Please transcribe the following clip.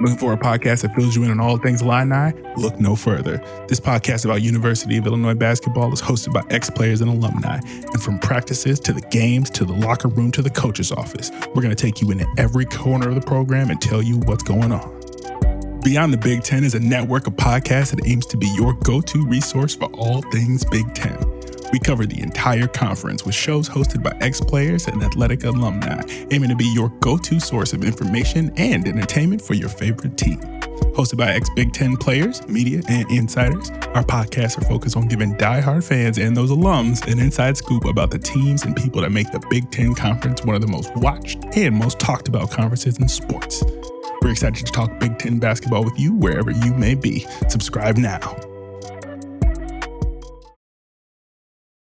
Looking for a podcast that fills you in on all things Illini? Look no further. This podcast about University of Illinois basketball is hosted by ex-players and alumni. And from practices to the games to the locker room to the coach's office, we're going to take you into every corner of the program and tell you what's going on. Beyond the Big Ten is a network of podcasts that aims to be your go-to resource for all things Big Ten. We cover the entire conference with shows hosted by ex players and athletic alumni, aiming to be your go to source of information and entertainment for your favorite team. Hosted by ex Big Ten players, media, and insiders, our podcasts are focused on giving die-hard fans and those alums an inside scoop about the teams and people that make the Big Ten Conference one of the most watched and most talked about conferences in sports. We're excited to talk Big Ten basketball with you wherever you may be. Subscribe now.